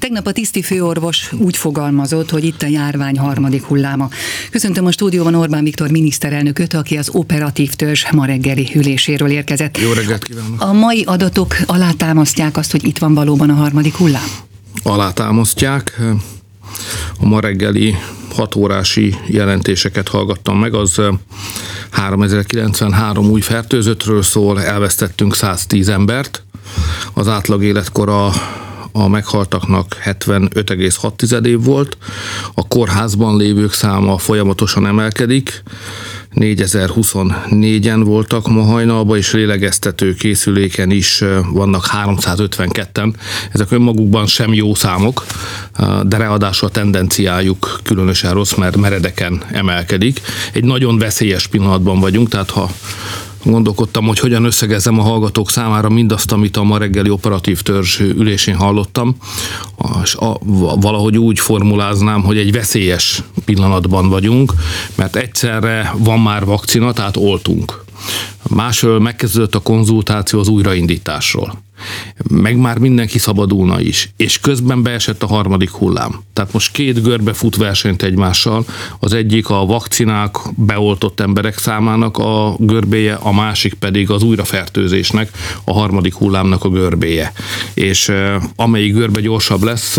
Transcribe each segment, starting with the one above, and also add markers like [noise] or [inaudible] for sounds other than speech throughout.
Tegnap a tiszti főorvos úgy fogalmazott, hogy itt a járvány harmadik hulláma. Köszöntöm a stúdióban Orbán Viktor miniszterelnököt, aki az operatív törzs ma reggeli üléséről érkezett. Jó reggelt kívánok! A mai adatok alátámasztják azt, hogy itt van valóban a harmadik hullám? Alátámasztják. A ma reggeli hat órási jelentéseket hallgattam meg, az 3093 új fertőzöttről szól, elvesztettünk 110 embert, az átlag életkora a meghaltaknak 75,6 év volt, a kórházban lévők száma folyamatosan emelkedik, 4024-en voltak ma hajnalban, és lélegeztető készüléken is vannak 352-en. Ezek önmagukban sem jó számok, de ráadásul a tendenciájuk különösen rossz, mert meredeken emelkedik. Egy nagyon veszélyes pillanatban vagyunk, tehát ha gondolkodtam, hogy hogyan összegezzem a hallgatók számára mindazt, amit a ma reggeli operatív törzs ülésén hallottam, és a, valahogy úgy formuláznám, hogy egy veszélyes pillanatban vagyunk, mert egyszerre van már vakcina, tehát oltunk. Másról megkezdődött a konzultáció az újraindításról meg már mindenki szabadulna is, és közben beesett a harmadik hullám. Tehát most két görbe fut versenyt egymással, az egyik a vakcinák beoltott emberek számának a görbéje, a másik pedig az újrafertőzésnek, a harmadik hullámnak a görbéje. És amelyik görbe gyorsabb lesz,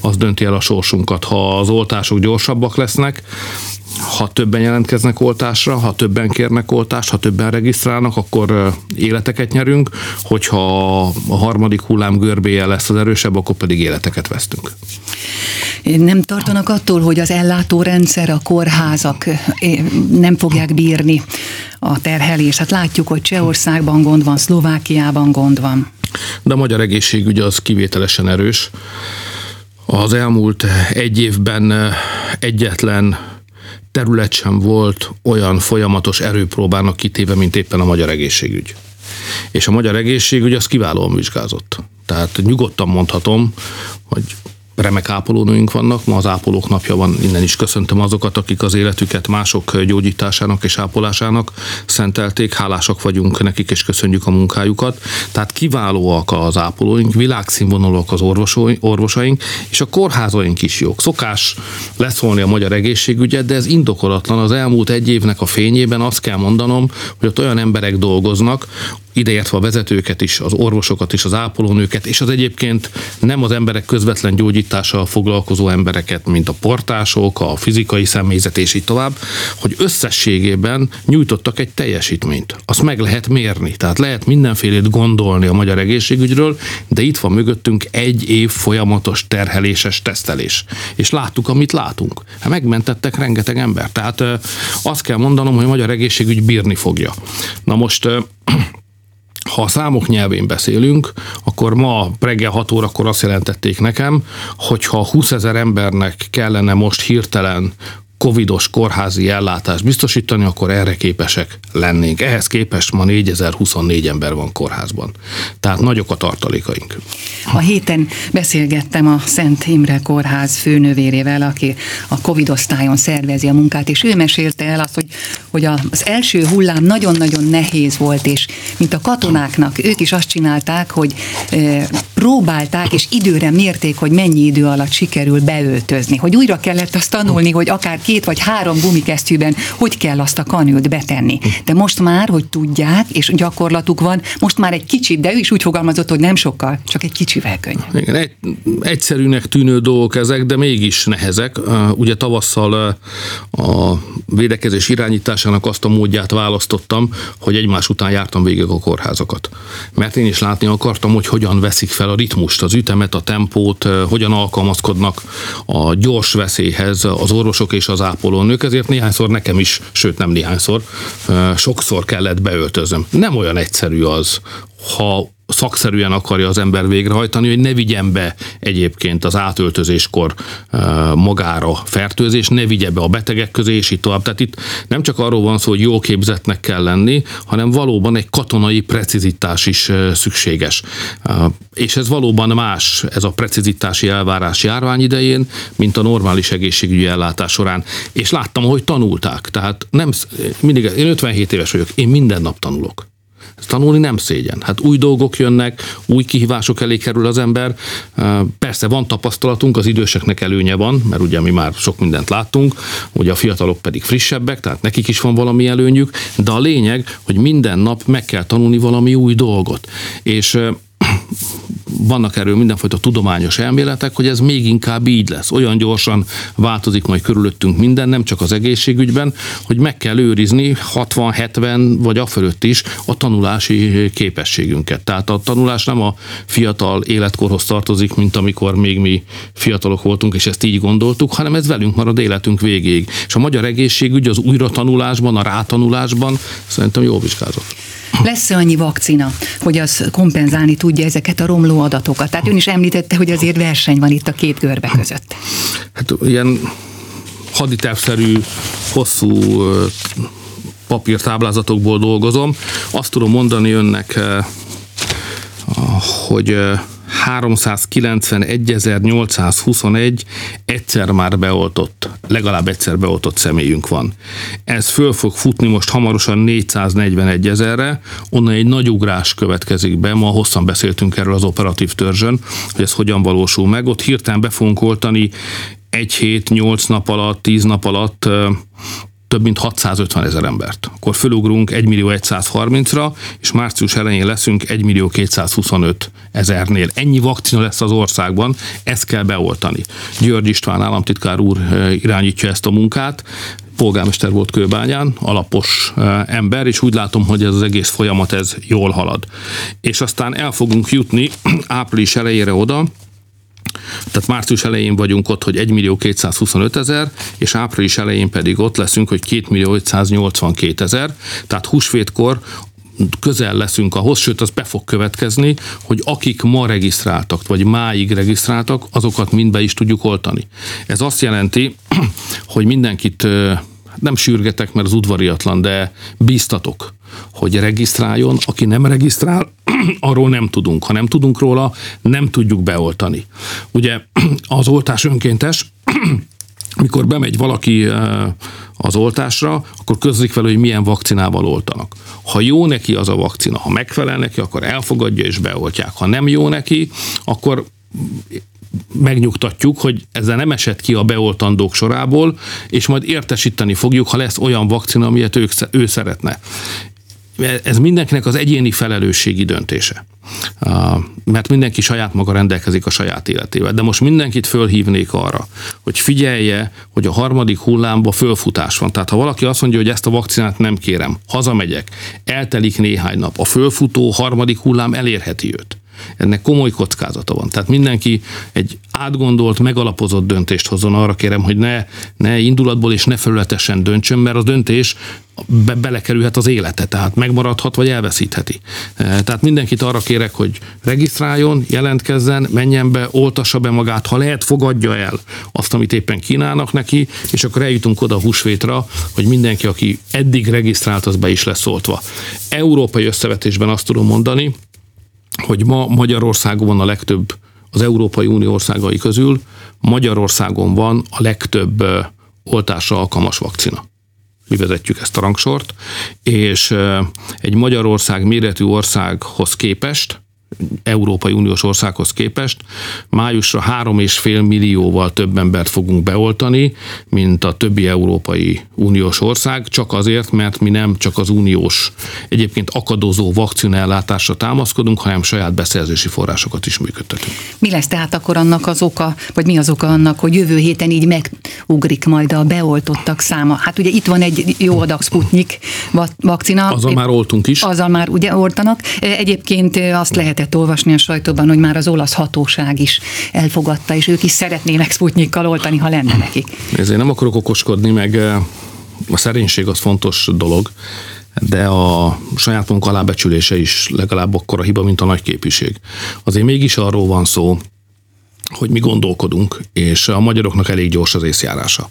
az dönti el a sorsunkat. Ha az oltások gyorsabbak lesznek, ha többen jelentkeznek oltásra, ha többen kérnek oltást, ha többen regisztrálnak, akkor életeket nyerünk, hogyha a harmadik hullám görbéje lesz az erősebb, akkor pedig életeket vesztünk. Nem tartanak attól, hogy az ellátórendszer, a kórházak nem fogják bírni a terhelés. Hát látjuk, hogy Csehországban gond van, Szlovákiában gond van. De a magyar egészségügy az kivételesen erős. Az elmúlt egy évben egyetlen terület sem volt olyan folyamatos erőpróbának kitéve, mint éppen a magyar egészségügy. És a magyar egészségügy az kiválóan vizsgázott. Tehát nyugodtan mondhatom, hogy remek ápolónőink vannak, ma az ápolók napja van, innen is köszöntöm azokat, akik az életüket mások gyógyításának és ápolásának szentelték, hálásak vagyunk nekik és köszönjük a munkájukat. Tehát kiválóak az ápolóink, világszínvonalúak az orvosaink, és a kórházaink is jók. Szokás leszólni a magyar egészségügyet, de ez indokolatlan. Az elmúlt egy évnek a fényében azt kell mondanom, hogy ott olyan emberek dolgoznak, ideértve a vezetőket is, az orvosokat is, az ápolónőket, és az egyébként nem az emberek közvetlen gyógyítással foglalkozó embereket, mint a portások, a fizikai személyzet és így tovább, hogy összességében nyújtottak egy teljesítményt. Azt meg lehet mérni, tehát lehet mindenfélét gondolni a magyar egészségügyről, de itt van mögöttünk egy év folyamatos terheléses tesztelés. És láttuk, amit látunk. Hát megmentettek rengeteg ember. Tehát azt kell mondanom, hogy a magyar egészségügy bírni fogja. Na most ha a számok nyelvén beszélünk, akkor ma reggel 6 órakor azt jelentették nekem, hogy ha 20 ezer embernek kellene most hirtelen covidos kórházi ellátást biztosítani, akkor erre képesek lennénk. Ehhez képest ma 4024 ember van kórházban. Tehát nagyok a tartalékaink. A héten beszélgettem a Szent Imre Kórház főnövérével, aki a Covid osztályon szervezi a munkát, és ő mesélte el azt, hogy, hogy az első hullám nagyon-nagyon nehéz volt, és mint a katonáknak, ők is azt csinálták, hogy e, próbálták, és időre mérték, hogy mennyi idő alatt sikerül beöltözni, hogy újra kellett azt tanulni, hogy akár két vagy három gumikesztyűben hogy kell azt a kanült betenni. De most már, hogy tudják, és gyakorlatuk van, most már egy kicsit, de ő is úgy fogalmazott, hogy nem sokkal, csak egy kicsivel könnyű. Igen, egy, egyszerűnek tűnő dolgok ezek, de mégis nehezek. Ugye tavasszal a védekezés irányításának azt a módját választottam, hogy egymás után jártam végig a kórházakat. Mert én is látni akartam, hogy hogyan veszik fel a ritmust, az ütemet, a tempót, hogyan alkalmazkodnak a gyors veszélyhez az orvosok és az az ápolónők, ezért néhányszor nekem is, sőt nem néhányszor, sokszor kellett beöltözöm. Nem olyan egyszerű az, ha szakszerűen akarja az ember végrehajtani, hogy ne vigyen be egyébként az átöltözéskor magára fertőzés, ne vigye be a betegek közé, és így tovább. Tehát itt nem csak arról van szó, hogy jó képzetnek kell lenni, hanem valóban egy katonai precizitás is szükséges. És ez valóban más, ez a precizitási elvárás járvány idején, mint a normális egészségügyi ellátás során. És láttam, hogy tanulták. Tehát nem, mindig, én 57 éves vagyok, én minden nap tanulok. Tanulni nem szégyen. Hát új dolgok jönnek, új kihívások elé kerül az ember. Persze van tapasztalatunk, az időseknek előnye van, mert ugye mi már sok mindent láttunk, ugye a fiatalok pedig frissebbek, tehát nekik is van valami előnyük, de a lényeg, hogy minden nap meg kell tanulni valami új dolgot. És vannak erről mindenfajta tudományos elméletek, hogy ez még inkább így lesz. Olyan gyorsan változik majd körülöttünk minden, nem csak az egészségügyben, hogy meg kell őrizni 60-70 vagy afölött is a tanulási képességünket. Tehát a tanulás nem a fiatal életkorhoz tartozik, mint amikor még mi fiatalok voltunk, és ezt így gondoltuk, hanem ez velünk marad életünk végéig. És a magyar egészségügy az újratanulásban, a rátanulásban szerintem jól vizsgázott. Lesz-e annyi vakcina, hogy az kompenzálni tudja ezeket a romló adatokat? Tehát ön is említette, hogy azért verseny van itt a két görbe között. Hát ilyen haditervszerű, hosszú papírtáblázatokból dolgozom. Azt tudom mondani önnek, hogy 391.821 egyszer már beoltott, legalább egyszer beoltott személyünk van. Ez föl fog futni most hamarosan 441 ezerre, onnan egy nagy ugrás következik be, ma hosszan beszéltünk erről az operatív törzsön, hogy ez hogyan valósul meg, ott hirtelen be fogunk oltani egy hét, nyolc nap alatt, tíz nap alatt több mint 650 ezer embert. Akkor fölugrunk 1 millió 130-ra, és március elején leszünk 1 millió 225 ezernél. Ennyi vakcina lesz az országban, ezt kell beoltani. György István államtitkár úr eh, irányítja ezt a munkát, polgármester volt Kőbányán, alapos eh, ember, és úgy látom, hogy ez az egész folyamat ez jól halad. És aztán el fogunk jutni április elejére oda, tehát március elején vagyunk ott, hogy 1 millió 225 ezer, és április elején pedig ott leszünk, hogy 2 millió 582 ezer. Tehát húsvétkor közel leszünk ahhoz, sőt az be fog következni, hogy akik ma regisztráltak, vagy máig regisztráltak, azokat mind be is tudjuk oltani. Ez azt jelenti, [clears throat] hogy mindenkit nem sürgetek, mert az udvariatlan, de bíztatok, hogy regisztráljon. Aki nem regisztrál, [clears throat] arról nem tudunk. Ha nem tudunk róla, nem tudjuk beoltani. Ugye [clears throat] az oltás önkéntes, [clears throat] mikor bemegy valaki eh, az oltásra, akkor közlik vele, hogy milyen vakcinával oltanak. Ha jó neki az a vakcina, ha megfelel neki, akkor elfogadja és beoltják. Ha nem jó neki, akkor megnyugtatjuk, hogy ezzel nem esett ki a beoltandók sorából, és majd értesíteni fogjuk, ha lesz olyan vakcina, amilyet ők, ő szeretne. Ez mindenkinek az egyéni felelősségi döntése. Mert mindenki saját maga rendelkezik a saját életével. De most mindenkit fölhívnék arra, hogy figyelje, hogy a harmadik hullámba fölfutás van. Tehát ha valaki azt mondja, hogy ezt a vakcinát nem kérem, hazamegyek, eltelik néhány nap, a fölfutó harmadik hullám elérheti őt ennek komoly kockázata van. Tehát mindenki egy átgondolt, megalapozott döntést hozzon. Arra kérem, hogy ne, ne indulatból és ne felületesen döntsön, mert a döntés be, belekerülhet az élete, tehát megmaradhat vagy elveszítheti. E, tehát mindenkit arra kérek, hogy regisztráljon, jelentkezzen, menjen be, oltassa be magát, ha lehet, fogadja el azt, amit éppen kínálnak neki, és akkor eljutunk oda a húsvétra, hogy mindenki, aki eddig regisztrált, az be is lesz oltva. Európai összevetésben azt tudom mondani, hogy ma Magyarországon a legtöbb az Európai Unió országai közül, Magyarországon van a legtöbb oltásra alkalmas vakcina. Mi vezetjük ezt a rangsort, és egy Magyarország méretű országhoz képest Európai Uniós országhoz képest májusra három és fél millióval több embert fogunk beoltani, mint a többi Európai Uniós ország, csak azért, mert mi nem csak az uniós egyébként akadozó vakcinellátásra támaszkodunk, hanem saját beszerzési forrásokat is működtetünk. Mi lesz tehát akkor annak az oka, vagy mi az oka annak, hogy jövő héten így megugrik majd a beoltottak száma? Hát ugye itt van egy jó adag Sputnik vakcina. Azzal már oltunk is. Azzal már ugye oltanak. Egyébként azt lehetett lehetett olvasni a sajtóban, hogy már az olasz hatóság is elfogadta, és ők is szeretnének Sputnikkal oltani, ha lenne nekik. Ezért nem akarok okoskodni, meg eh, a szerénység az fontos dolog, de a saját munka alábecsülése is legalább akkor a hiba, mint a nagy képviség. Azért mégis arról van szó, hogy mi gondolkodunk, és a magyaroknak elég gyors az észjárása.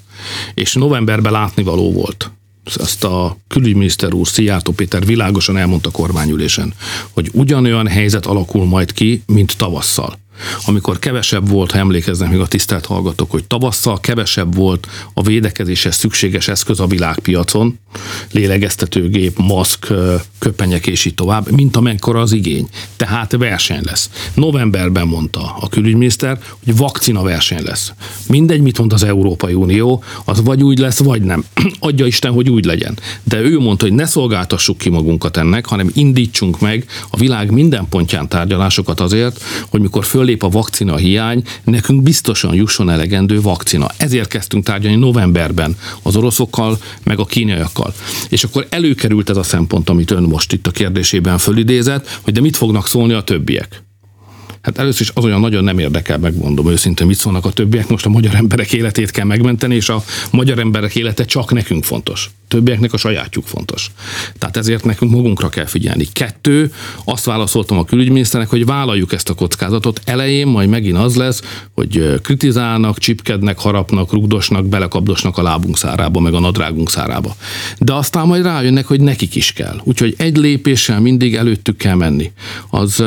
És novemberben látnivaló volt, ezt a külügyminiszter úr, Szijjártó Péter világosan elmondta kormányülésen, hogy ugyanolyan helyzet alakul majd ki, mint tavasszal. Amikor kevesebb volt, ha emlékeznek még a tisztelt hallgatók, hogy tavasszal kevesebb volt a védekezéshez szükséges eszköz a világpiacon, lélegeztetőgép, maszk, köpenyek és így tovább, mint amekkora az igény. Tehát verseny lesz. Novemberben mondta a külügyminiszter, hogy vakcina verseny lesz. Mindegy, mit mond az Európai Unió, az vagy úgy lesz, vagy nem. [clears throat] Adja Isten, hogy úgy legyen. De ő mondta, hogy ne szolgáltassuk ki magunkat ennek, hanem indítsunk meg a világ minden pontján tárgyalásokat azért, hogy mikor föllép a vakcina hiány, nekünk biztosan jusson elegendő vakcina. Ezért kezdtünk tárgyalni novemberben az oroszokkal, meg a kínaiakkal. És akkor előkerült ez a szempont, amit ön most itt a kérdésében fölidézett, hogy de mit fognak szólni a többiek. Hát először is az olyan nagyon nem érdekel, megmondom őszintén, mit szólnak a többiek. Most a magyar emberek életét kell megmenteni, és a magyar emberek élete csak nekünk fontos. Többieknek a sajátjuk fontos. Tehát ezért nekünk magunkra kell figyelni. Kettő, azt válaszoltam a külügyminiszternek, hogy vállaljuk ezt a kockázatot. Elején majd megint az lesz, hogy kritizálnak, csipkednek, harapnak, rugdosnak, belekapdosnak a lábunk szárába, meg a nadrágunk szárába. De aztán majd rájönnek, hogy nekik is kell. Úgyhogy egy lépéssel mindig előttük kell menni. Az,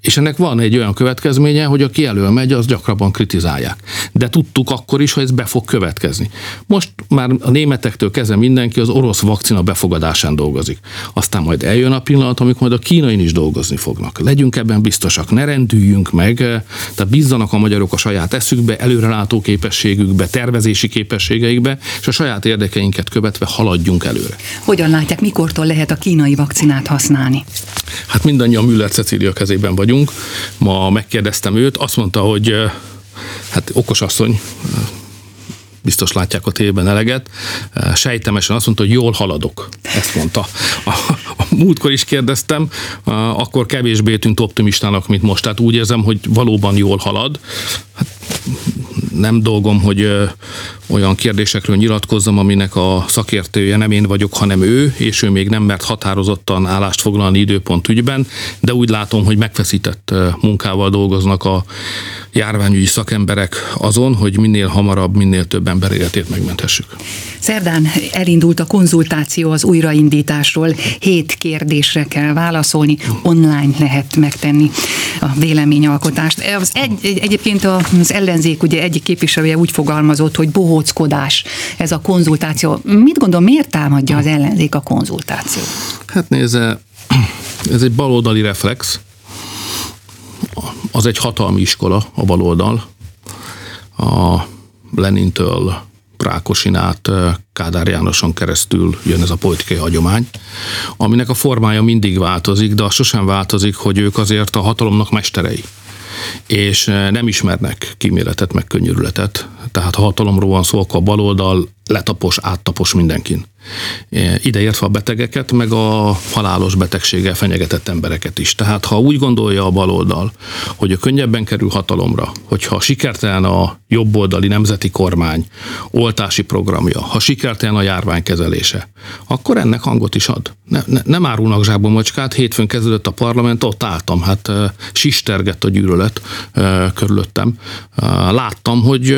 és ennek van egy olyan következménye, hogy aki elől megy, az gyakrabban kritizálják. De tudtuk akkor is, hogy ez be fog következni. Most már a németektől kezdve mindenki az orosz vakcina befogadásán dolgozik. Aztán majd eljön a pillanat, amikor majd a kínain is dolgozni fognak. Legyünk ebben biztosak, ne rendüljünk meg, tehát bízzanak a magyarok a saját eszükbe, előrelátó képességükbe, tervezési képességeikbe, és a saját érdekeinket követve haladjunk előre. Hogyan látják, mikortól lehet a kínai vakcinát használni? Hát mindannyian Müller Cecília kezében vagyunk. Ma megkérdeztem őt, azt mondta, hogy hát okos asszony, biztos látják a tévében eleget, sejtemesen azt mondta, hogy jól haladok. Ezt mondta. A, a múltkor is kérdeztem, akkor kevésbé tűnt optimistának, mint most. Tehát úgy érzem, hogy valóban jól halad. Hát nem dolgom, hogy olyan kérdésekről nyilatkozzam, aminek a szakértője nem én vagyok, hanem ő, és ő még nem mert határozottan állást foglalni időpont ügyben, de úgy látom, hogy megfeszített munkával dolgoznak a járványügyi szakemberek azon, hogy minél hamarabb, minél több ember életét megmenthessük. Szerdán elindult a konzultáció az újraindításról. Hét kérdésre kell válaszolni, online lehet megtenni a véleményalkotást. Az egy, egyébként az ellenzék ugye egyik képviselője úgy fogalmazott, hogy bohóckodás ez a konzultáció. Mit gondol, miért támadja az ellenzék a konzultációt? Hát nézze, ez egy baloldali reflex, az egy hatalmi iskola, a baloldal. A Lenintől Rákosin át Kádár Jánoson keresztül jön ez a politikai hagyomány, aminek a formája mindig változik, de az sosem változik, hogy ők azért a hatalomnak mesterei és nem ismernek kíméletet, meg könnyörületet. Tehát ha hatalomról van szó, akkor a baloldal letapos, áttapos mindenkin. Ideértve a betegeket, meg a halálos betegséggel fenyegetett embereket is. Tehát ha úgy gondolja a baloldal, hogy a könnyebben kerül hatalomra, hogyha sikertelen a jobboldali nemzeti kormány oltási programja, ha sikertelen a járvány kezelése, akkor ennek hangot is ad. Ne, ne, nem árulnak zsákba macskát, hétfőn kezdődött a parlament, ott álltam, hát uh, sistergett a gyűlölet uh, körülöttem. Uh, láttam, hogy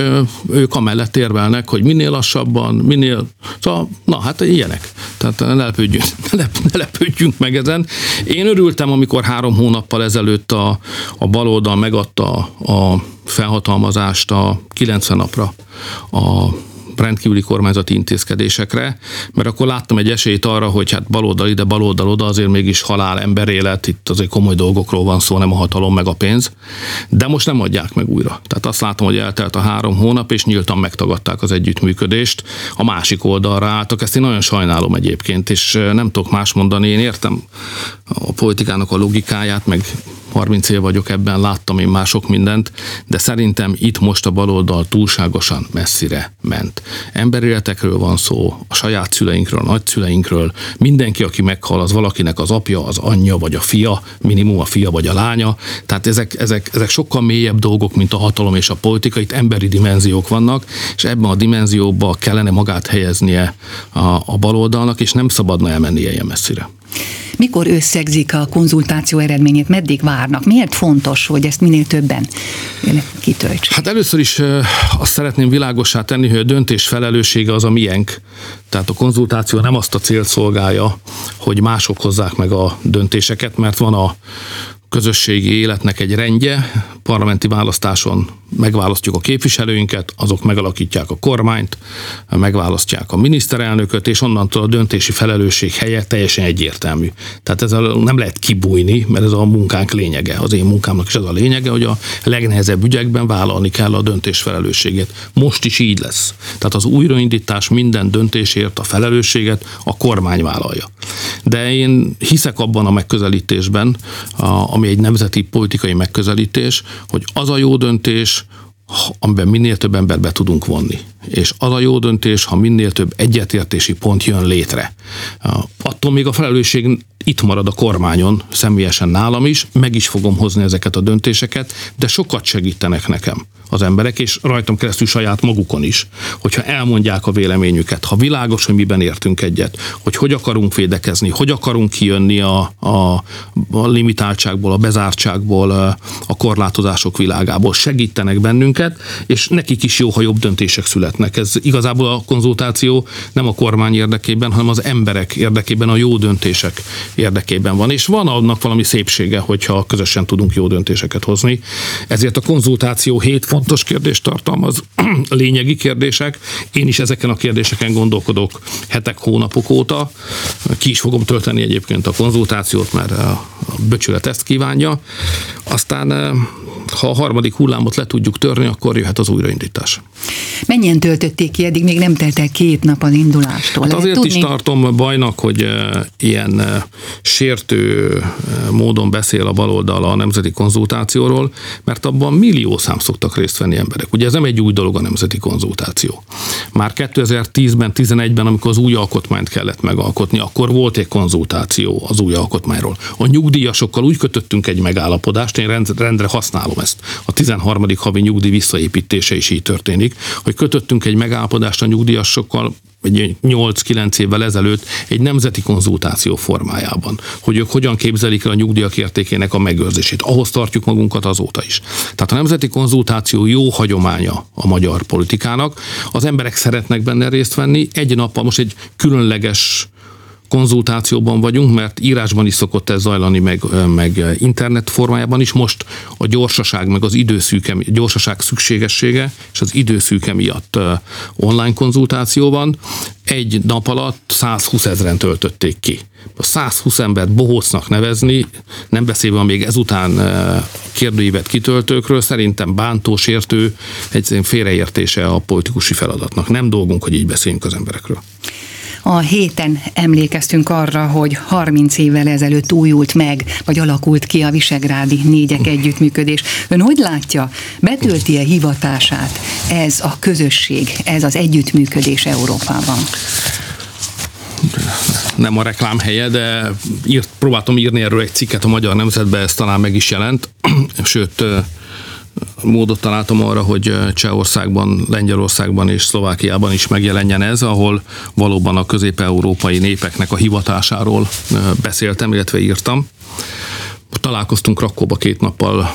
ők amellett érvelnek, hogy minél lassabban, minél... Szóval, na hát ilyenek. Tehát ne lepődjünk, [laughs] ne, ne lepődjünk meg ezen. Én örültem, amikor három hónappal ezelőtt a, a baloldal megadta a felhatalmazást a 90 napra a rendkívüli kormányzati intézkedésekre, mert akkor láttam egy esélyt arra, hogy hát baloldal ide, baloldal oda, azért mégis halál, emberélet, itt azért komoly dolgokról van szó, nem a hatalom meg a pénz, de most nem adják meg újra. Tehát azt látom, hogy eltelt a három hónap, és nyíltan megtagadták az együttműködést, a másik oldalra álltak, ezt én nagyon sajnálom egyébként, és nem tudok más mondani, én értem a politikának a logikáját, meg 30 év vagyok ebben, láttam én már sok mindent, de szerintem itt most a baloldal túlságosan messzire ment. Emberéletekről van szó, a saját szüleinkről, a nagyszüleinkről, mindenki, aki meghal, az valakinek az apja, az anyja vagy a fia, minimum a fia vagy a lánya, tehát ezek, ezek, ezek sokkal mélyebb dolgok, mint a hatalom és a politika, itt emberi dimenziók vannak, és ebben a dimenzióban kellene magát helyeznie a, a baloldalnak, és nem szabadna elmenni ilyen messzire. Mikor összegzik a konzultáció eredményét, meddig várnak? Miért fontos, hogy ezt minél többen kitölts? Hát először is azt szeretném világosá tenni, hogy a döntés felelőssége az a miénk. Tehát a konzultáció nem azt a célt szolgálja, hogy mások hozzák meg a döntéseket, mert van a közösségi életnek egy rendje, parlamenti választáson megválasztjuk a képviselőinket, azok megalakítják a kormányt, megválasztják a miniszterelnököt, és onnantól a döntési felelősség helye teljesen egyértelmű. Tehát ez nem lehet kibújni, mert ez a munkánk lényege. Az én munkámnak is ez a lényege, hogy a legnehezebb ügyekben vállalni kell a döntés felelősségét. Most is így lesz. Tehát az újraindítás minden döntésért a felelősséget a kormány vállalja. De én hiszek abban a megközelítésben, ami egy nemzeti politikai megközelítés, hogy az a jó döntés, amiben minél több ember be tudunk vonni. És az a jó döntés, ha minél több egyetértési pont jön létre. Attól még a felelősség itt marad a kormányon, személyesen nálam is, meg is fogom hozni ezeket a döntéseket, de sokat segítenek nekem az emberek, és rajtam keresztül saját magukon is, hogyha elmondják a véleményüket, ha világos, hogy miben értünk egyet, hogy hogy akarunk védekezni, hogy akarunk kijönni a, a, a limitáltságból, a bezártságból, a korlátozások világából, segítenek bennünket, és nekik is jó, ha jobb döntések születnek. Ez igazából a konzultáció nem a kormány érdekében, hanem az emberek érdekében, a jó döntések érdekében van. És van annak valami szépsége, hogyha közösen tudunk jó döntéseket hozni. Ezért a konzultáció hét fontos kérdést tartalmaz, [clears throat] lényegi kérdések. Én is ezeken a kérdéseken gondolkodok hetek, hónapok óta. Ki is fogom tölteni egyébként a konzultációt, mert a böcsület ezt kívánja. Aztán eh, ha a harmadik hullámot le tudjuk törni, akkor jöhet az újraindítás. Mennyien töltötték ki, eddig még nem telt el két nap az indulástól? Hát azért tudni? is tartom bajnak, hogy eh, ilyen eh, sértő módon beszél a baloldal a nemzeti konzultációról, mert abban millió szám szoktak részt venni emberek. Ugye ez nem egy új dolog a nemzeti konzultáció. Már 2010-ben, 11-ben, amikor az új alkotmányt kellett megalkotni, akkor volt egy konzultáció az új alkotmányról. A nyugdíjasokkal úgy kötöttünk egy megállapodást, én rendre használom ezt. A 13. havi nyugdíj visszaépítése is így történik, hogy kötöttünk egy megállapodást a nyugdíjasokkal, egy 8-9 évvel ezelőtt egy nemzeti konzultáció formájában, hogy ők hogyan képzelik el a nyugdíjak értékének a megőrzését. Ahhoz tartjuk magunkat azóta is. Tehát a nemzeti konzultáció jó hagyománya a magyar politikának. Az emberek szeretnek benne részt venni. Egy nappal most egy különleges konzultációban vagyunk, mert írásban is szokott ez zajlani, meg, meg internet formájában is. Most a gyorsaság, meg az időszűke, gyorsaság szükségessége és az időszűke miatt online konzultáció van. Egy nap alatt 120 ezeren töltötték ki. A 120 embert bohócnak nevezni, nem beszélve még ezután kérdőívet kitöltőkről, szerintem bántó, sértő, egyszerűen félreértése a politikusi feladatnak. Nem dolgunk, hogy így beszéljünk az emberekről. A héten emlékeztünk arra, hogy 30 évvel ezelőtt újult meg, vagy alakult ki a Visegrádi négyek együttműködés. Ön hogy látja, betölti-e hivatását ez a közösség, ez az együttműködés Európában? nem a reklám helye, de írt, próbáltam írni erről egy cikket a Magyar Nemzetbe, ez talán meg is jelent, [clears throat] sőt módot találtam arra, hogy Csehországban, Lengyelországban és Szlovákiában is megjelenjen ez, ahol valóban a közép-európai népeknek a hivatásáról beszéltem, illetve írtam. Találkoztunk Krakóba két nappal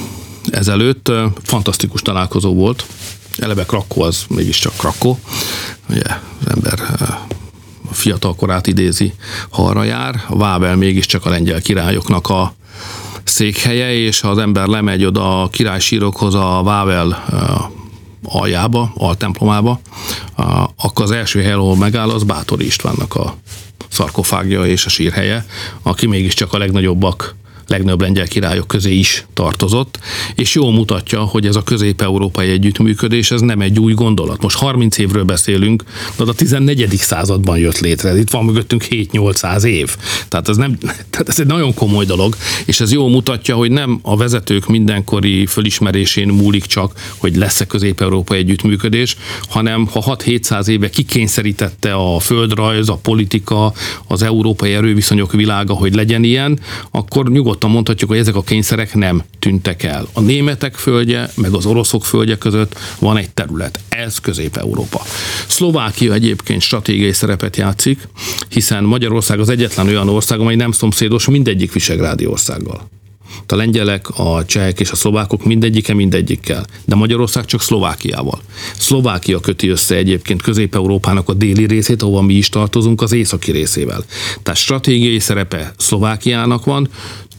ezelőtt, fantasztikus találkozó volt. Eleve Krakó az mégiscsak Krakó, ugye az ember a idézi, ha arra jár. Vábel mégiscsak a lengyel királyoknak a székhelye, és ha az ember lemegy oda a királysírokhoz a Vável aljába, altemplomába, akkor az első hely, ahol megáll, az Bátori Istvánnak a szarkofágja és a sírhelye, aki mégiscsak a legnagyobbak legnagyobb lengyel királyok közé is tartozott, és jól mutatja, hogy ez a közép-európai együttműködés, ez nem egy új gondolat. Most 30 évről beszélünk, de a 14. században jött létre. Itt van mögöttünk 7-800 év. Tehát ez, nem, [laughs] tehát ez egy nagyon komoly dolog, és ez jól mutatja, hogy nem a vezetők mindenkori fölismerésén múlik csak, hogy lesz-e közép-európai együttműködés, hanem ha 6-700 éve kikényszerítette a földrajz, a politika, az európai erőviszonyok világa, hogy legyen ilyen, akkor nyugodt nyugodtan mondhatjuk, hogy ezek a kényszerek nem tűntek el. A németek földje, meg az oroszok földje között van egy terület. Ez Közép-Európa. Szlovákia egyébként stratégiai szerepet játszik, hiszen Magyarország az egyetlen olyan ország, amely nem szomszédos mindegyik visegrádi országgal. A lengyelek, a csehek és a szlovákok mindegyike mindegyikkel, de Magyarország csak Szlovákiával. Szlovákia köti össze egyébként Közép-Európának a déli részét, ahova mi is tartozunk, az északi részével. Tehát stratégiai szerepe Szlovákiának van,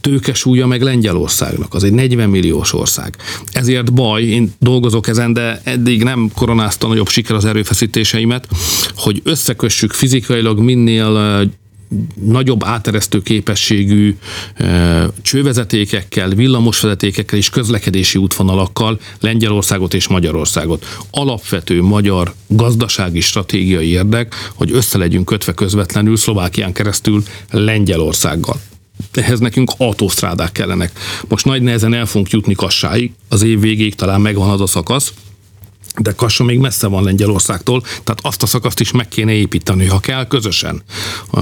tőkesúlya meg Lengyelországnak, az egy 40 milliós ország. Ezért baj, én dolgozok ezen, de eddig nem koronázta nagyobb siker az erőfeszítéseimet, hogy összekössük fizikailag minél nagyobb áteresztő képességű csővezetékekkel, villamosvezetékekkel és közlekedési útvonalakkal Lengyelországot és Magyarországot. Alapvető magyar gazdasági stratégiai érdek, hogy össze legyünk kötve közvetlenül Szlovákián keresztül Lengyelországgal ehhez nekünk autósztrádák kellenek. Most nagy nehezen el fogunk jutni Kassáig, az év végéig talán megvan az a szakasz, de Kassa még messze van Lengyelországtól, tehát azt a szakaszt is meg kéne építeni, ha kell, közösen.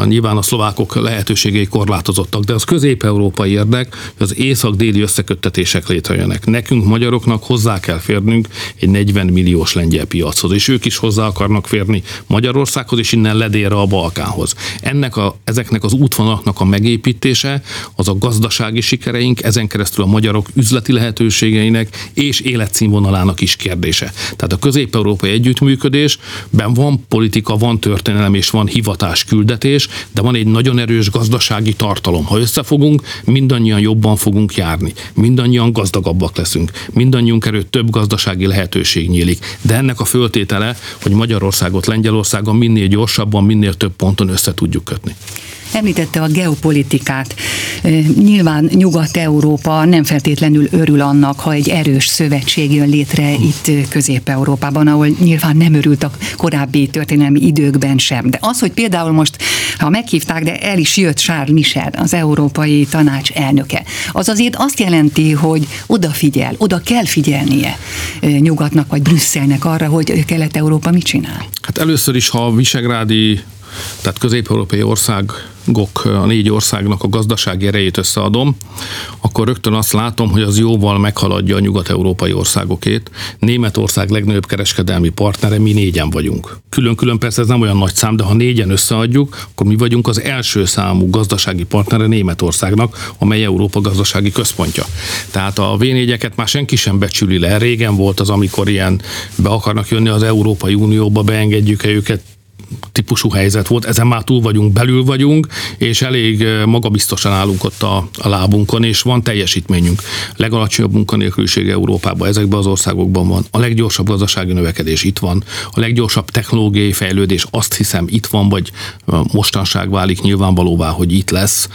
Nyilván a szlovákok lehetőségei korlátozottak, de az közép-európai érdek, hogy az észak-déli összeköttetések létrejönnek. Nekünk, magyaroknak hozzá kell férnünk egy 40 milliós lengyel piachoz, és ők is hozzá akarnak férni Magyarországhoz, és innen ledélre a Balkánhoz. Ennek a, ezeknek az útvonalaknak a megépítése, az a gazdasági sikereink, ezen keresztül a magyarok üzleti lehetőségeinek és életszínvonalának is kérdése. Tehát a közép-európai együttműködésben van politika, van történelem és van hivatás küldetés, de van egy nagyon erős gazdasági tartalom. Ha összefogunk, mindannyian jobban fogunk járni, mindannyian gazdagabbak leszünk, mindannyiunk erőt több gazdasági lehetőség nyílik. De ennek a föltétele, hogy Magyarországot Lengyelországon minél gyorsabban, minél több ponton össze tudjuk kötni. Említette a geopolitikát. Nyilván Nyugat-Európa nem feltétlenül örül annak, ha egy erős szövetség jön létre itt Közép-Európában, ahol nyilván nem örült a korábbi történelmi időkben sem. De az, hogy például most, ha meghívták, de el is jött Charles Michel, az Európai Tanács elnöke, az azért azt jelenti, hogy odafigyel, oda kell figyelnie Nyugatnak vagy Brüsszelnek arra, hogy Kelet-Európa mit csinál. Hát először is, ha a Visegrádi tehát közép-európai országok, a négy országnak a gazdasági erejét összeadom, akkor rögtön azt látom, hogy az jóval meghaladja a nyugat-európai országokét. Németország legnagyobb kereskedelmi partnere, mi négyen vagyunk. Külön-külön persze ez nem olyan nagy szám, de ha négyen összeadjuk, akkor mi vagyunk az első számú gazdasági partnere Németországnak, amely Európa gazdasági központja. Tehát a v már senki sem becsüli le. Régen volt az, amikor ilyen be akarnak jönni az Európai Unióba, beengedjük-e őket típusú helyzet volt, ezen már túl vagyunk, belül vagyunk, és elég magabiztosan állunk ott a, a lábunkon, és van teljesítményünk. Legalacsonyabb munkanélküliség Európában, ezekben az országokban van. A leggyorsabb gazdasági növekedés itt van. A leggyorsabb technológiai fejlődés azt hiszem itt van, vagy mostanság válik nyilvánvalóvá, hogy itt lesz.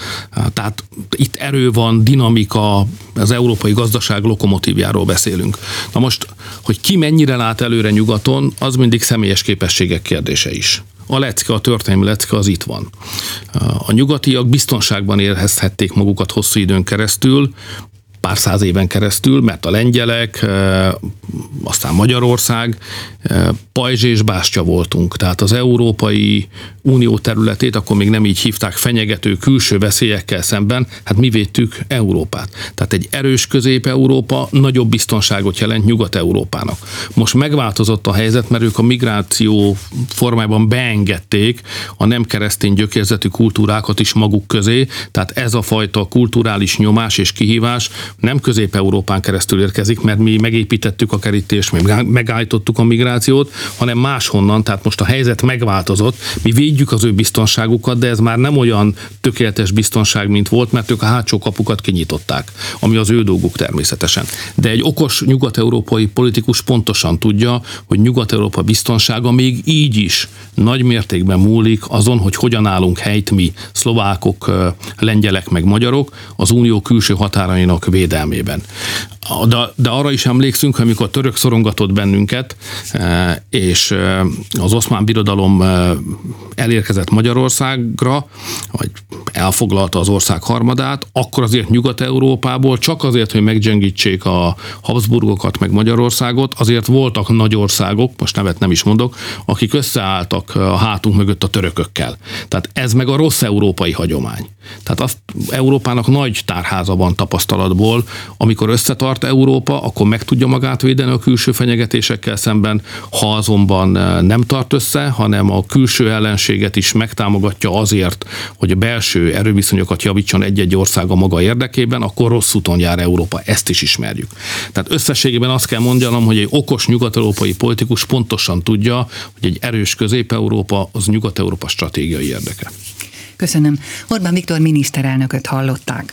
Tehát itt erő van, dinamika, az európai gazdaság lokomotívjáról beszélünk. Na most, hogy ki mennyire lát előre nyugaton, az mindig személyes képességek kérdése is a lecke, a történelmi lecke az itt van. A nyugatiak biztonságban érezhették magukat hosszú időn keresztül, pár száz éven keresztül, mert a lengyelek, aztán Magyarország, pajzs és bástya voltunk. Tehát az Európai Unió területét, akkor még nem így hívták, fenyegető külső veszélyekkel szemben, hát mi védtük Európát. Tehát egy erős közép-európa nagyobb biztonságot jelent Nyugat-Európának. Most megváltozott a helyzet, mert ők a migráció formájában beengedték a nem keresztény gyökérzetű kultúrákat is maguk közé, tehát ez a fajta kulturális nyomás és kihívás nem Közép-Európán keresztül érkezik, mert mi megépítettük a kerítést, mi megállítottuk a migrációt, hanem máshonnan, tehát most a helyzet megváltozott, mi védjük az ő biztonságukat, de ez már nem olyan tökéletes biztonság, mint volt, mert ők a hátsó kapukat kinyitották, ami az ő dolguk természetesen. De egy okos nyugat-európai politikus pontosan tudja, hogy Nyugat-Európa biztonsága még így is nagy mértékben múlik azon, hogy hogyan állunk helyt mi, szlovákok, lengyelek meg magyarok, az unió külső határainak védelmében. De, de arra is emlékszünk, amikor a török szorongatott bennünket, e, és e, az oszmán birodalom e, elérkezett Magyarországra, vagy elfoglalta az ország harmadát, akkor azért Nyugat-Európából csak azért, hogy meggyengítsék a Habsburgokat, meg Magyarországot, azért voltak nagy országok, most nevet nem is mondok, akik összeálltak a hátunk mögött a törökökkel. Tehát ez meg a rossz európai hagyomány. Tehát azt Európának nagy tárháza van tapasztalatból, amikor összetart Európa, akkor meg tudja magát védeni a külső fenyegetésekkel szemben, ha azonban eh, nem tart össze, hanem a külső ellenséget is megtámogatja azért, hogy a belső erőviszonyokat javítson egy-egy ország a maga érdekében, akkor rossz úton jár Európa. Ezt is ismerjük. Tehát összességében azt kell mondjanom, hogy egy okos nyugat-európai politikus pontosan tudja, hogy egy erős közép-európa az nyugat-európa stratégiai érdeke. Köszönöm. Orbán Viktor miniszterelnököt hallották.